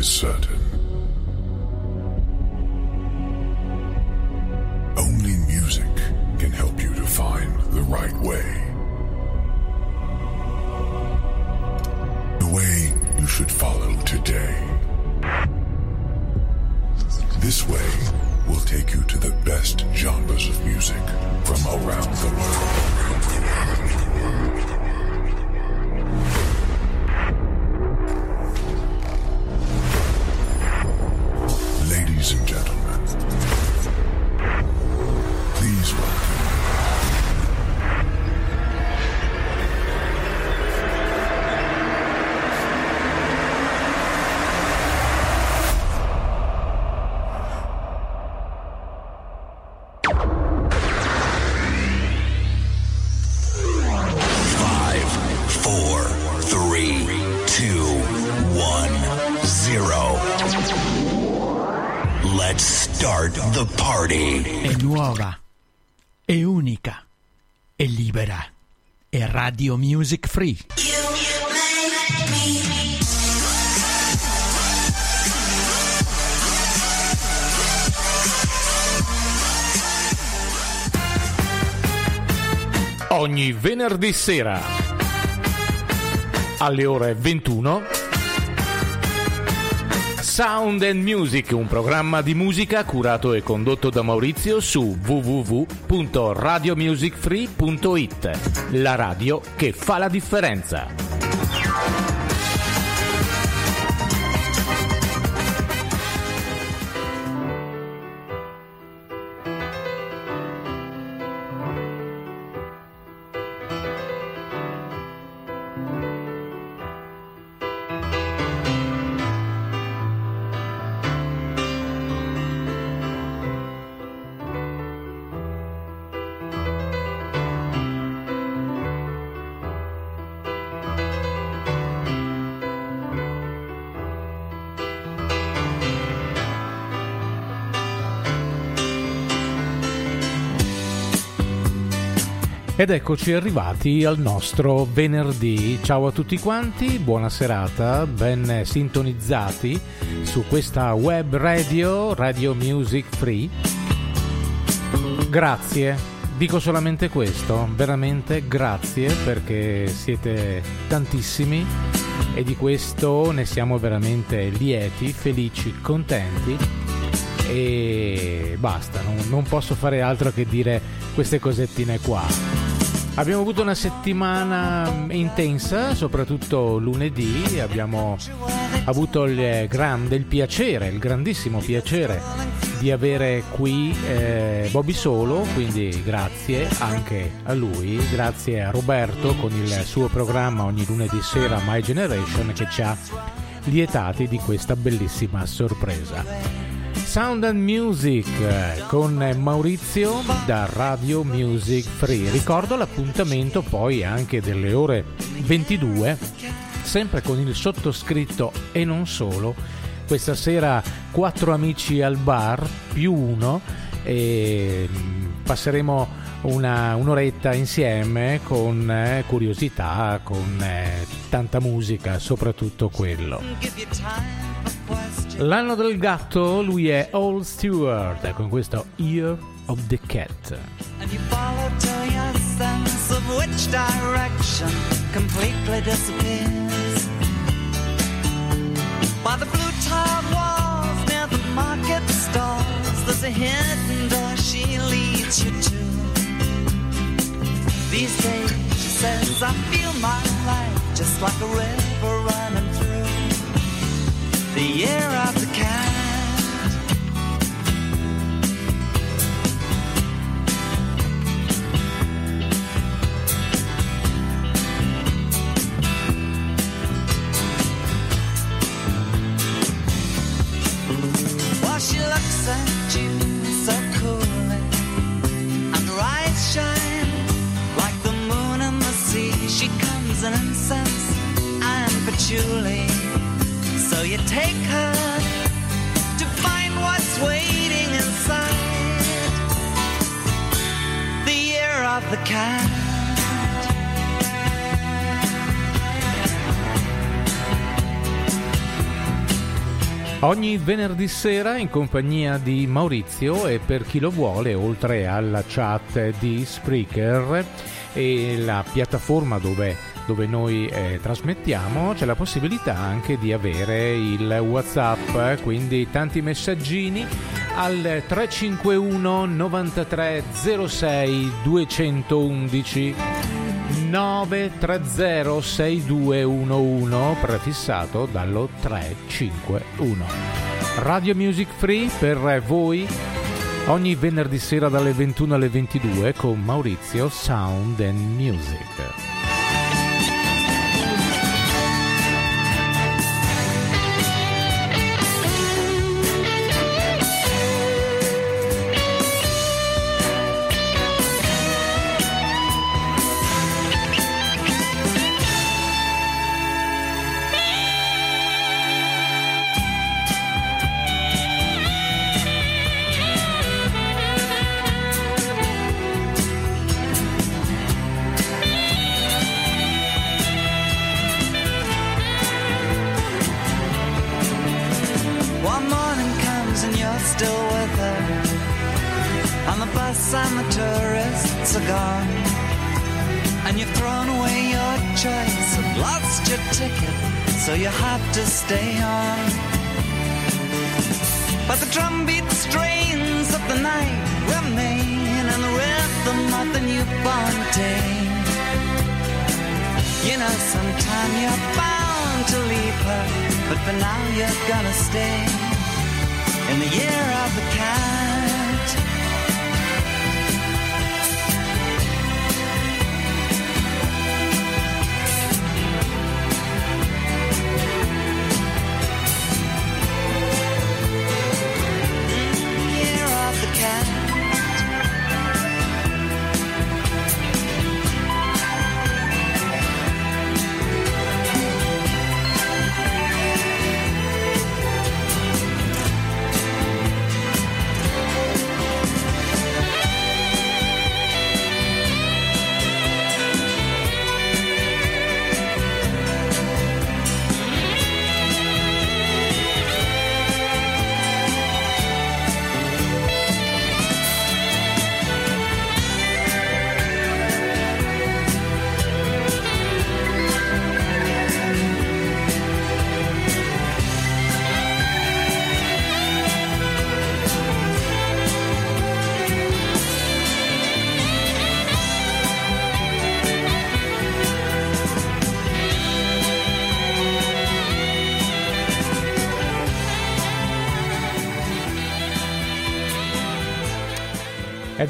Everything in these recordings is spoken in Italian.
is certain. Radio Music Free. ogni venerdì sera alle ore 21 Sound and Music, un programma di musica curato e condotto da Maurizio su www.radiomusicfree.it, la radio che fa la differenza. Ed eccoci arrivati al nostro venerdì. Ciao a tutti quanti, buona serata, ben sintonizzati su questa web radio, Radio Music Free. Grazie, dico solamente questo, veramente grazie perché siete tantissimi e di questo ne siamo veramente lieti, felici, contenti e basta, non, non posso fare altro che dire queste cosettine qua. Abbiamo avuto una settimana intensa, soprattutto lunedì, abbiamo avuto il grande il piacere, il grandissimo piacere di avere qui eh, Bobby Solo, quindi grazie anche a lui, grazie a Roberto con il suo programma ogni lunedì sera My Generation che ci ha lietati di questa bellissima sorpresa. Sound and Music eh, con Maurizio da Radio Music Free. Ricordo l'appuntamento poi anche delle ore 22, sempre con il sottoscritto e non solo. Questa sera quattro amici al bar più uno e passeremo una, un'oretta insieme con eh, curiosità, con eh, tanta musica, soprattutto quello. L'anno del gatto, lui è Old Stewart con questo Ear of the Cat. And you follow your sense of which direction completely disappears. By the blue walls near the market stalls, there's a hidden door she leads you to. These days, she says, I feel my life just like a river running the year of the cat. While she looks at you so coolly, and her eyes shine like the moon and the sea. She comes in incense and patchouli. Take her to find what's waiting inside the year of the cat. Ogni venerdì sera in compagnia di Maurizio e per chi lo vuole, oltre alla chat di Spreaker e la piattaforma dove, dove noi eh, trasmettiamo, c'è la possibilità anche di avere il WhatsApp, quindi tanti messaggini al 351 93 06 211 930 6211 prefissato dallo 351 Radio Music Free per voi ogni venerdì sera dalle 21 alle 22 con Maurizio Sound and Music you're gonna stay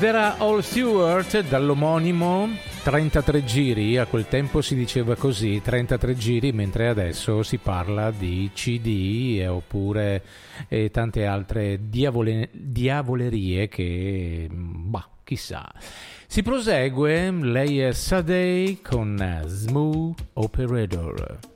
Ed era All Stewart dall'omonimo 33 giri, a quel tempo si diceva così, 33 giri, mentre adesso si parla di CD eh, oppure eh, tante altre diavole- diavolerie che, bah, chissà. Si prosegue, lei è Sadei con Smooth Operator.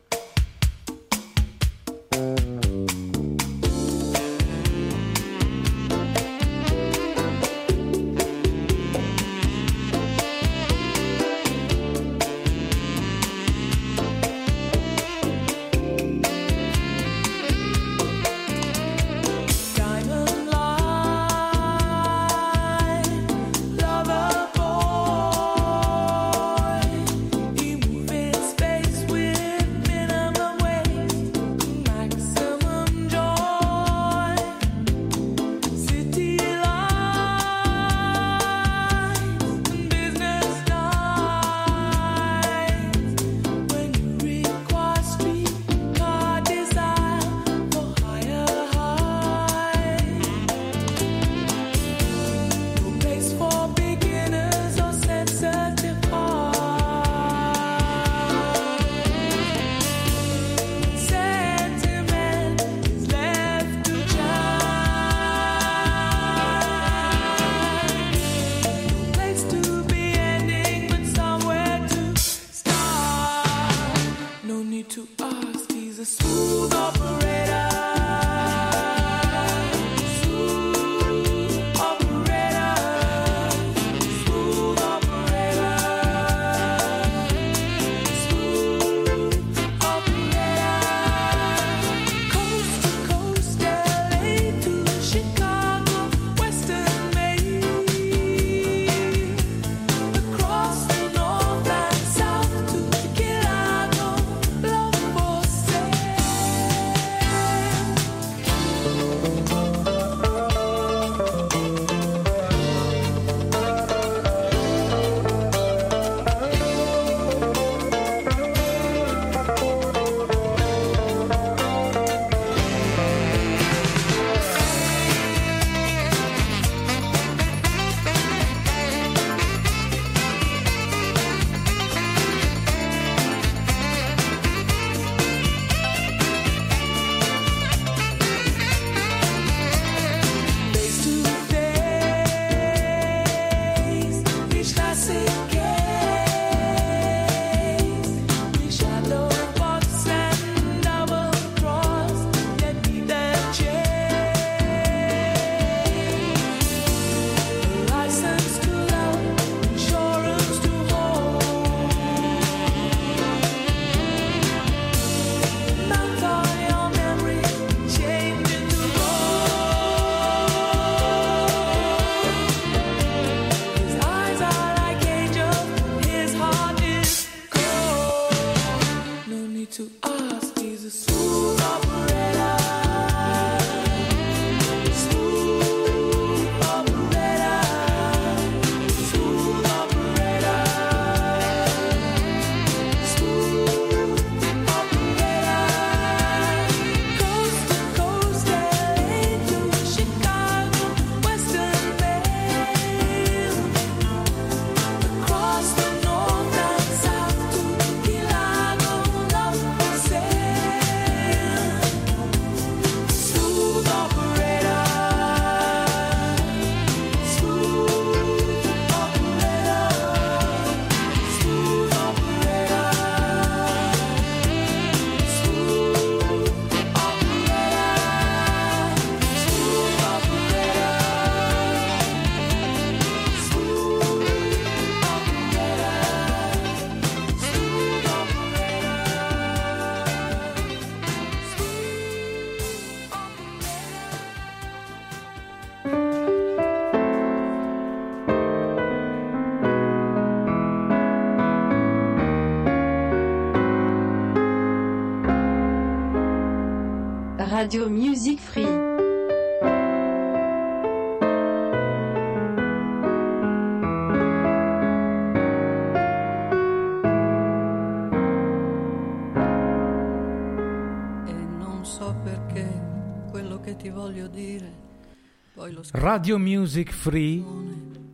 Poi lo. Radio Music Free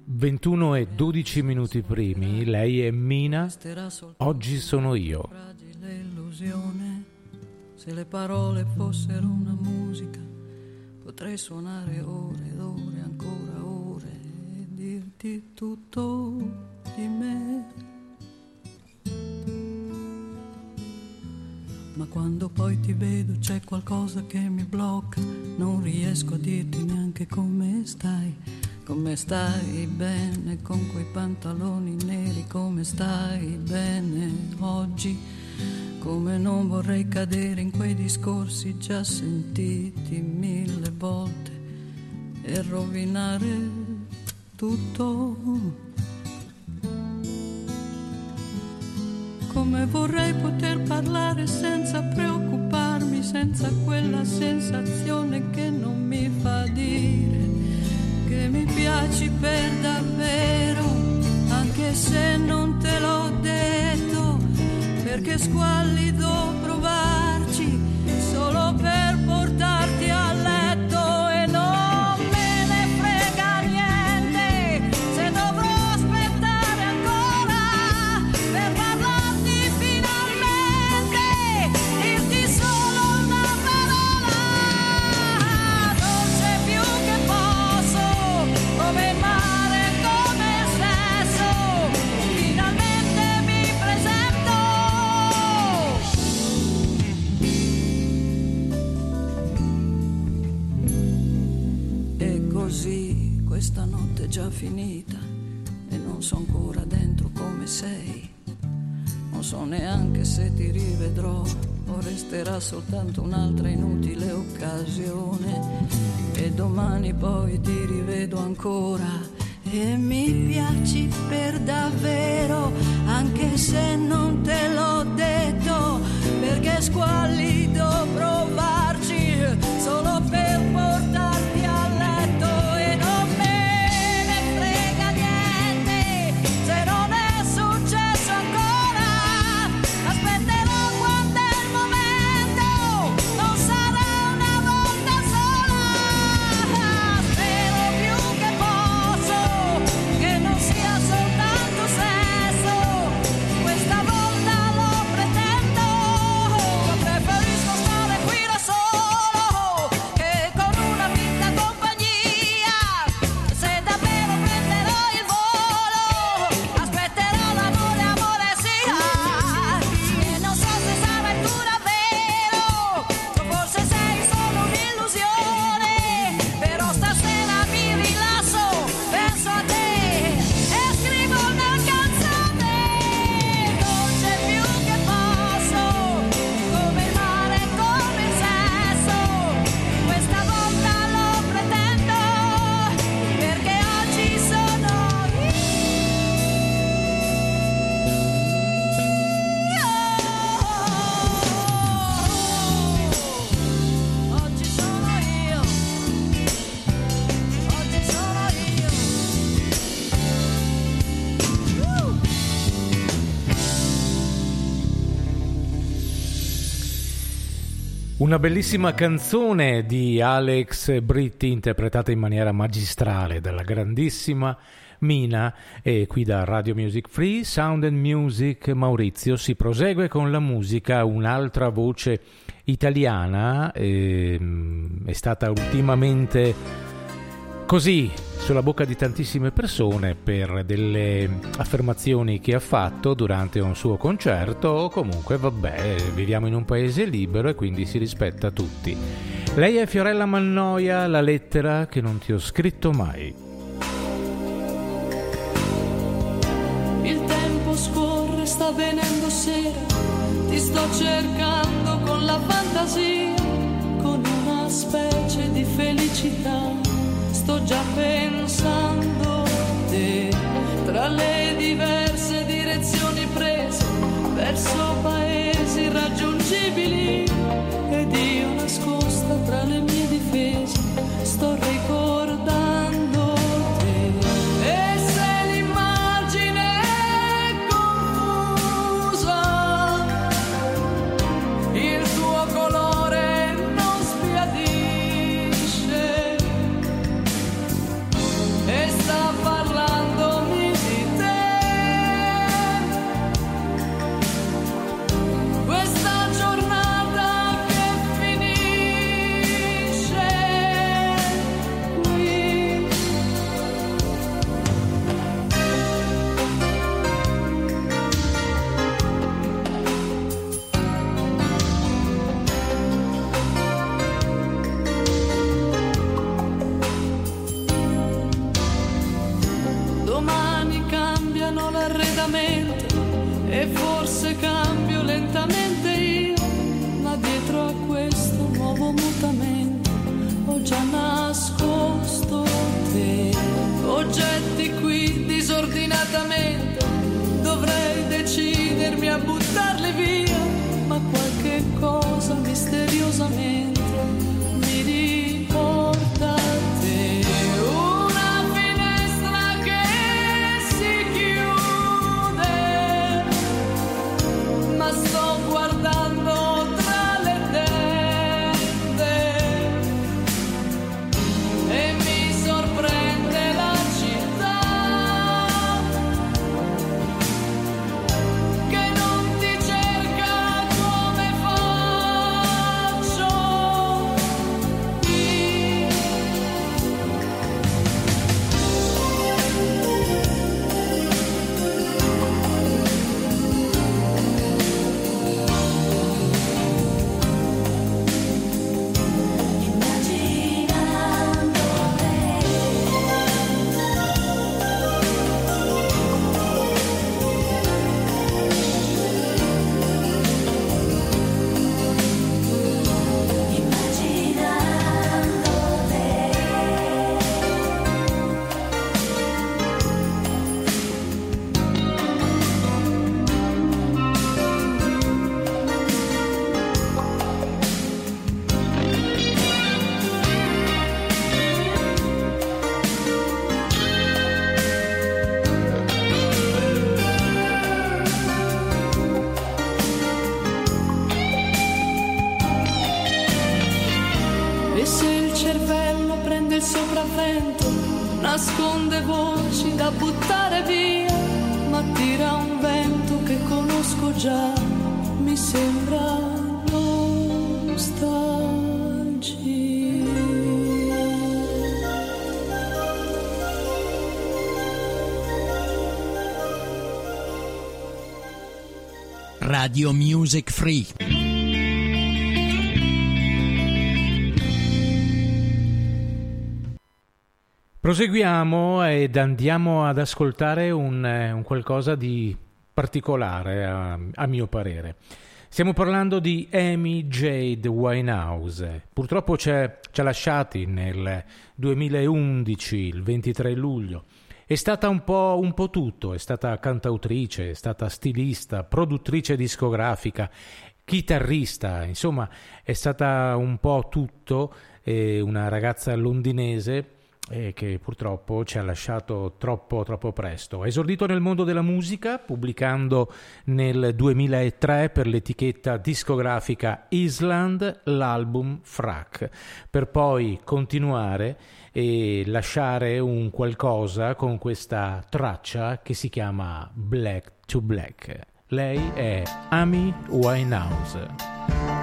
21 e 12 minuti primi, lei è Mina, oggi sono io. Se le parole fossero una musica, potrei suonare ore ed ore, ancora ore, e dirti tutto di me. Ma quando poi ti vedo c'è qualcosa che mi blocca, non riesco a dirti neanche come stai, come stai bene con quei pantaloni neri, come stai bene oggi, come non vorrei cadere in quei discorsi già sentiti mille volte e rovinare tutto. Come vorrei poter parlare senza preoccuparmi, senza quella sensazione che non mi fa dire che mi piaci per davvero, anche se non perché squallido finita e non so ancora dentro come sei. Non so neanche se ti rivedrò o resterà soltanto un'altra inutile occasione. E domani poi ti rivedo ancora. E mi piaci per davvero, anche se non te l'ho detto, perché squallido Una bellissima canzone di Alex Britti interpretata in maniera magistrale dalla grandissima Mina e qui da Radio Music Free, Sound and Music. Maurizio si prosegue con la musica, un'altra voce italiana, ehm, è stata ultimamente così sulla bocca di tantissime persone per delle affermazioni che ha fatto durante un suo concerto o comunque vabbè viviamo in un paese libero e quindi si rispetta tutti. Lei è Fiorella Mannoia la lettera che non ti ho scritto mai. Il tempo scorre, sta venendo sera, ti sto cercando con la fantasia, con una specie di felicità. Sto già pensando a te, tra le diverse Free. Proseguiamo ed andiamo ad ascoltare un, eh, un qualcosa di particolare a, a mio parere. Stiamo parlando di Amy Jade Winehouse. Purtroppo ci ha lasciati nel 2011, il 23 luglio. È stata un po', un po' tutto, è stata cantautrice, è stata stilista, produttrice discografica, chitarrista, insomma è stata un po' tutto, eh, una ragazza londinese eh, che purtroppo ci ha lasciato troppo troppo presto. Ha esordito nel mondo della musica pubblicando nel 2003 per l'etichetta discografica Island l'album Frack, per poi continuare e lasciare un qualcosa con questa traccia che si chiama Black to Black. Lei è Amy Winehouse.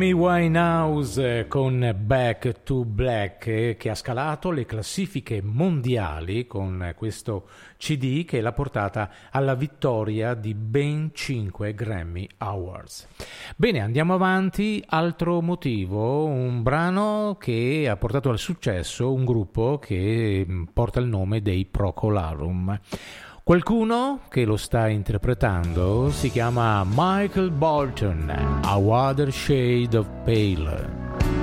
Amy Winehouse con Back to Black che ha scalato le classifiche mondiali con questo CD che l'ha portata alla vittoria di ben 5 Grammy Awards. Bene, andiamo avanti. Altro motivo, un brano che ha portato al successo un gruppo che mm, porta il nome dei Procolarum. Qualcuno che lo sta interpretando si chiama Michael Bolton, A Water Shade of Pale.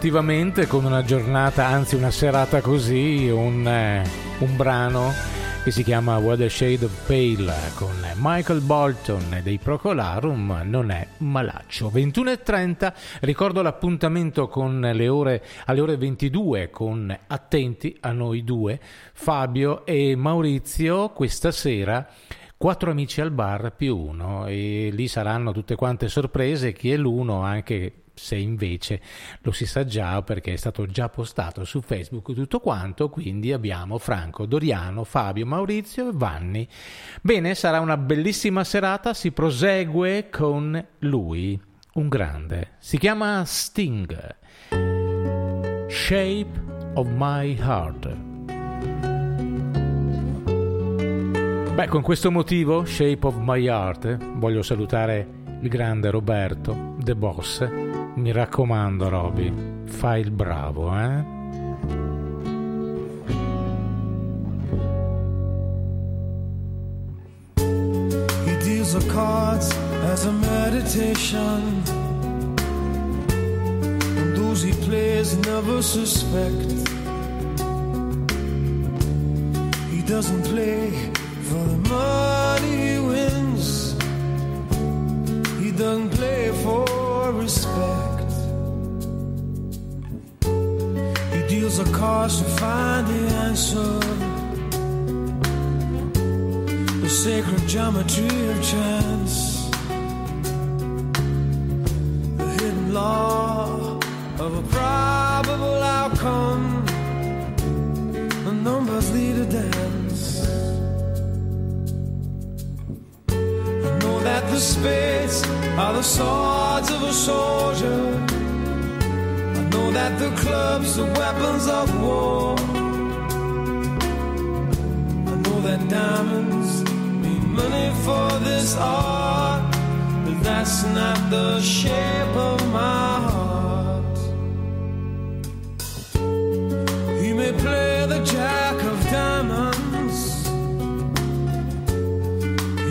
Effettivamente con una giornata, anzi una serata così, un, eh, un brano che si chiama What Shade of Pale con Michael Bolton dei Procolarum non è malaccio. 21.30 ricordo l'appuntamento con le ore, alle ore 22 con Attenti a noi due Fabio e Maurizio questa sera quattro amici al bar più uno e lì saranno tutte quante sorprese chi è l'uno anche se invece lo si sa già perché è stato già postato su Facebook tutto quanto, quindi abbiamo Franco, Doriano, Fabio, Maurizio e Vanni. Bene, sarà una bellissima serata, si prosegue con lui, un grande, si chiama Sting, Shape of My Heart. Beh, con questo motivo, Shape of My Heart, voglio salutare il grande Roberto, The Boss. Mi raccomando, Roby, fai il bravo, eh? Deals the cards as a meditation. And those he plays never suspect. He doesn't play for the money he wins. He doesn't The cards to find the answer the sacred geometry of chance, the hidden law of a probable outcome. The numbers lead a dance. I know that the spades are the swords of a soldier. That the clubs are weapons of war. I know that diamonds mean money for this art, but that's not the shape of my heart. He may play the jack of diamonds,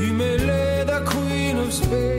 he may lay the queen of spades,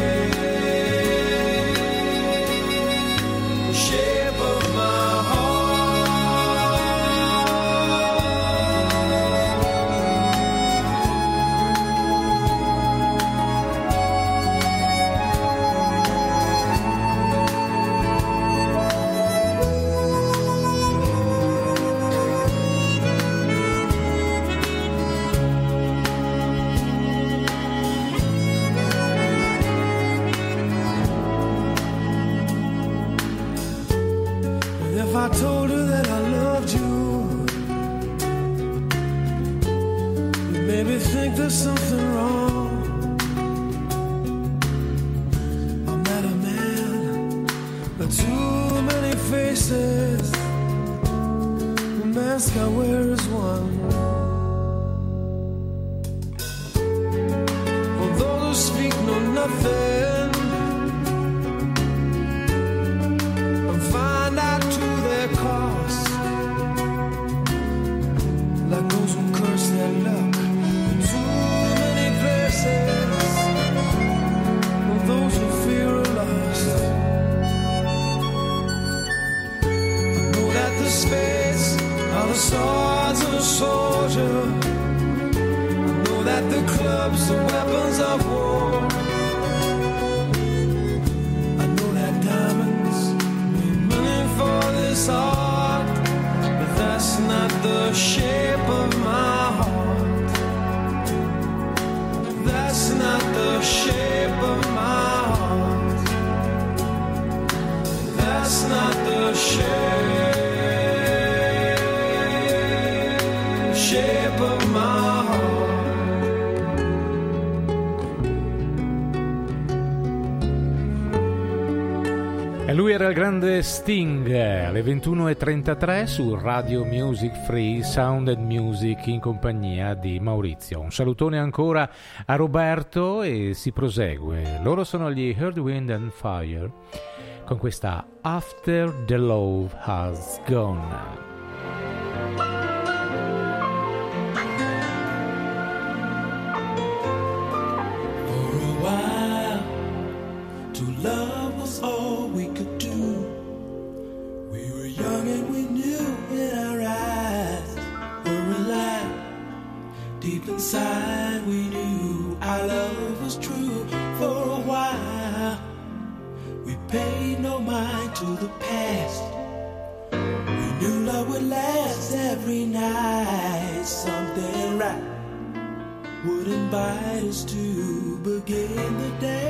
il grande Sting eh, alle 21.33 su Radio Music Free Sound and Music in compagnia di Maurizio. Un salutone ancora a Roberto e si prosegue. Loro sono gli Heard Wind and Fire con questa After the Love Has Gone. Deep inside, we knew our love was true for a while. We paid no mind to the past. We knew love would last every night. Something right would invite us to begin the day.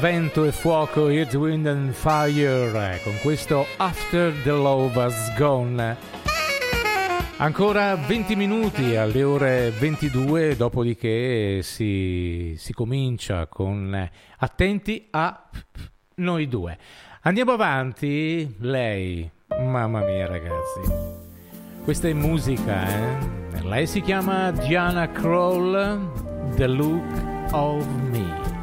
Vento e Fuoco, Earth, Wind and Fire, eh, con questo After the Love Lover's Gone. Ancora 20 minuti alle ore 22, dopodiché si, si comincia con eh, Attenti a noi due. Andiamo avanti, lei, mamma mia ragazzi, questa è musica, eh? Lei si chiama Diana Kroll, The Look of Me.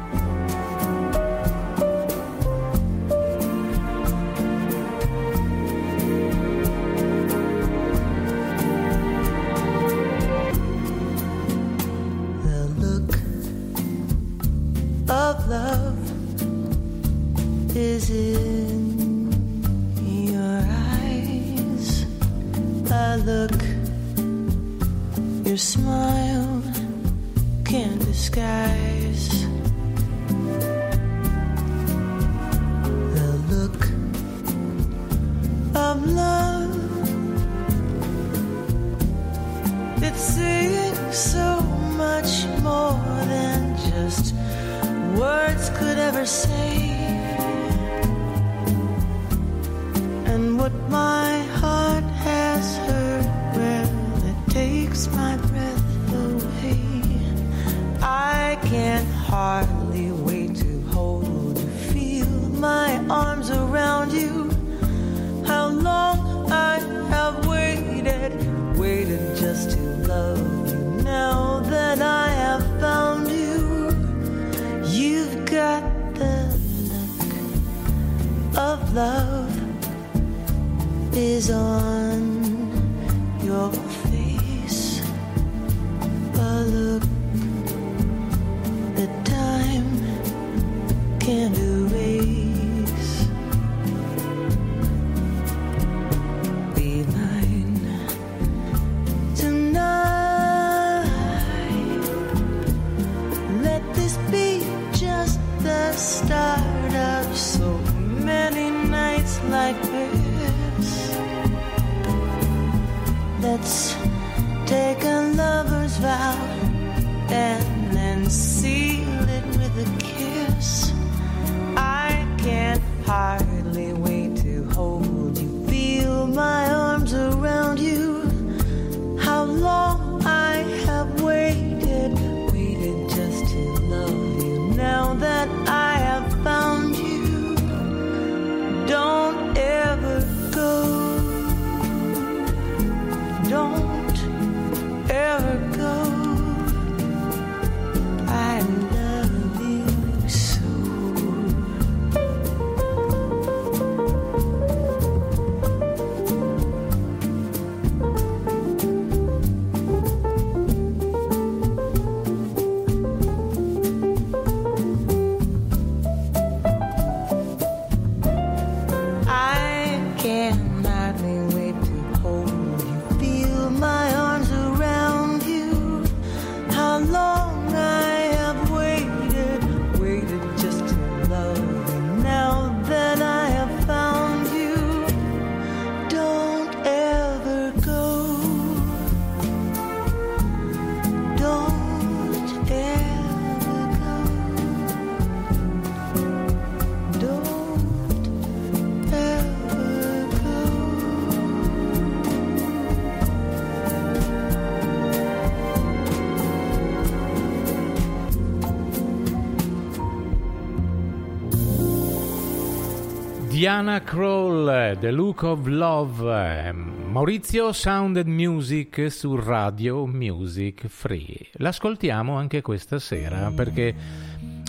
Diana Kroll, The Look of Love, eh, Maurizio Sound and Music su Radio Music Free. L'ascoltiamo anche questa sera perché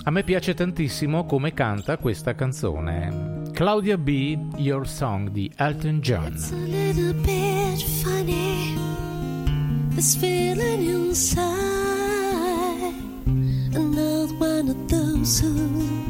a me piace tantissimo come canta questa canzone. Claudia B, Your Song di Elton John. It's a little bit funny, this feeling inside. I'm not one of those who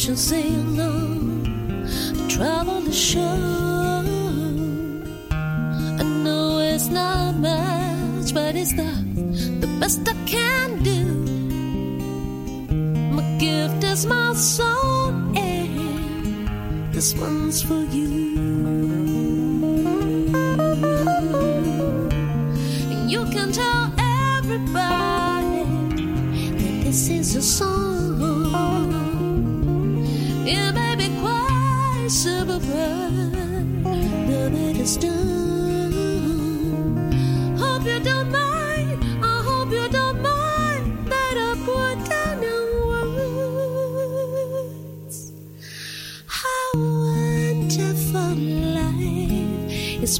shall sail on, travel the shore. I know it's not much, but it's the, the best I can do. My gift is my soul, and this one's for you. You can tell everybody that this is a song. It may be quite suburban now that it's done. Hope you don't mind. I hope you don't mind that I put down in words how wonderful life is.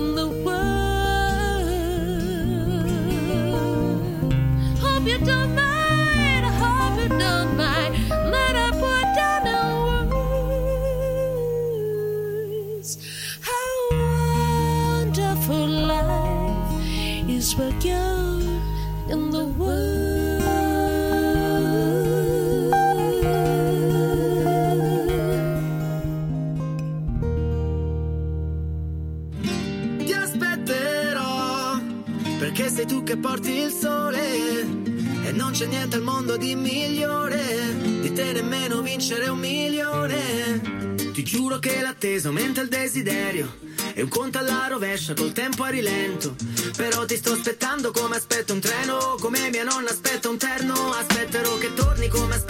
in the improvviso aumenta il desiderio E un conto alla rovescia col tempo a rilento. Però ti sto aspettando come aspetto un treno Come mia nonna aspetta un terno. Aspetterò che torni come aspetto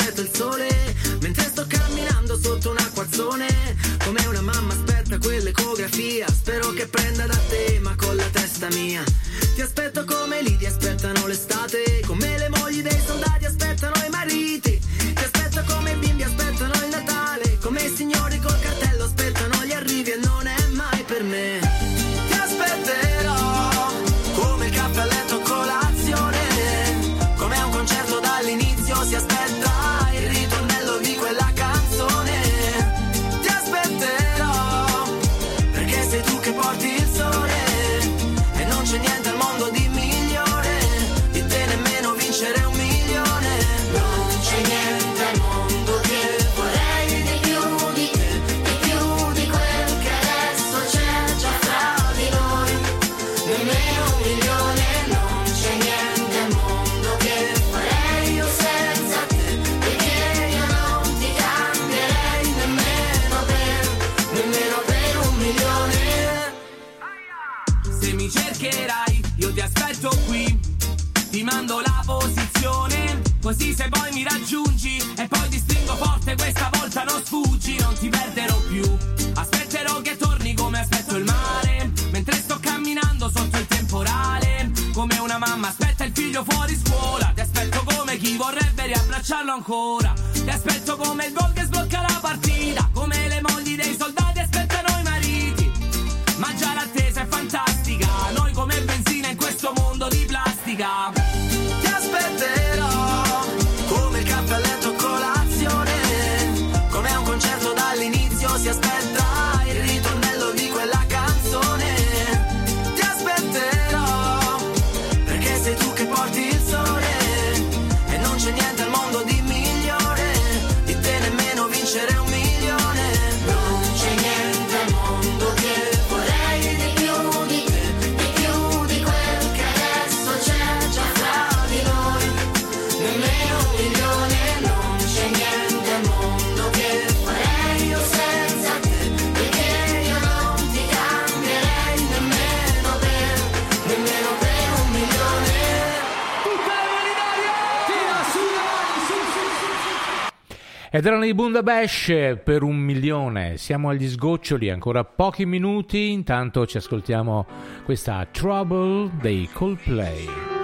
Ed erano i Bundabash per un milione. Siamo agli sgoccioli, ancora pochi minuti. Intanto ci ascoltiamo questa Trouble dei Coldplay.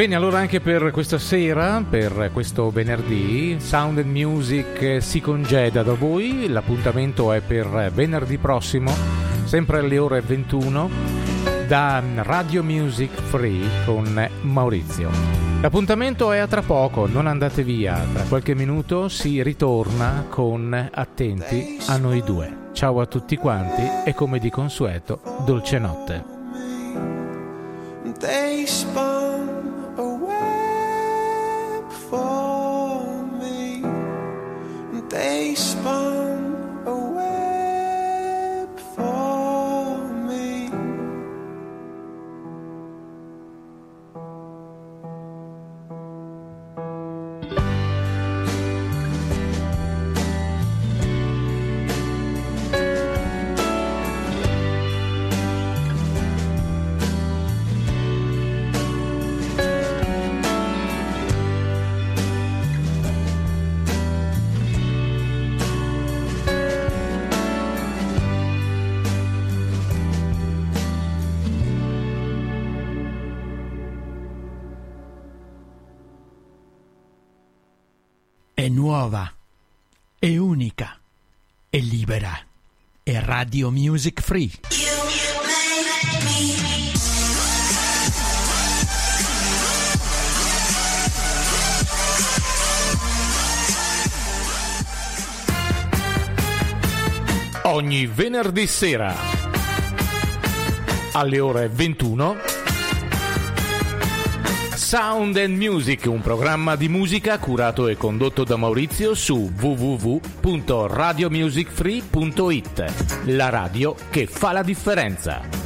Bene, allora anche per questa sera, per questo venerdì, Sound and Music si congeda da voi. L'appuntamento è per venerdì prossimo, sempre alle ore 21, da Radio Music Free con Maurizio. L'appuntamento è a tra poco, non andate via. Tra qualche minuto si ritorna con Attenti a noi due. Ciao a tutti quanti e come di consueto, dolce notte. face palm. Nuova, è unica, è libera. È Radio Music Free. ogni venerdì sera alle ore 21 Sound and Music, un programma di musica curato e condotto da Maurizio su www.radiomusicfree.it. La radio che fa la differenza.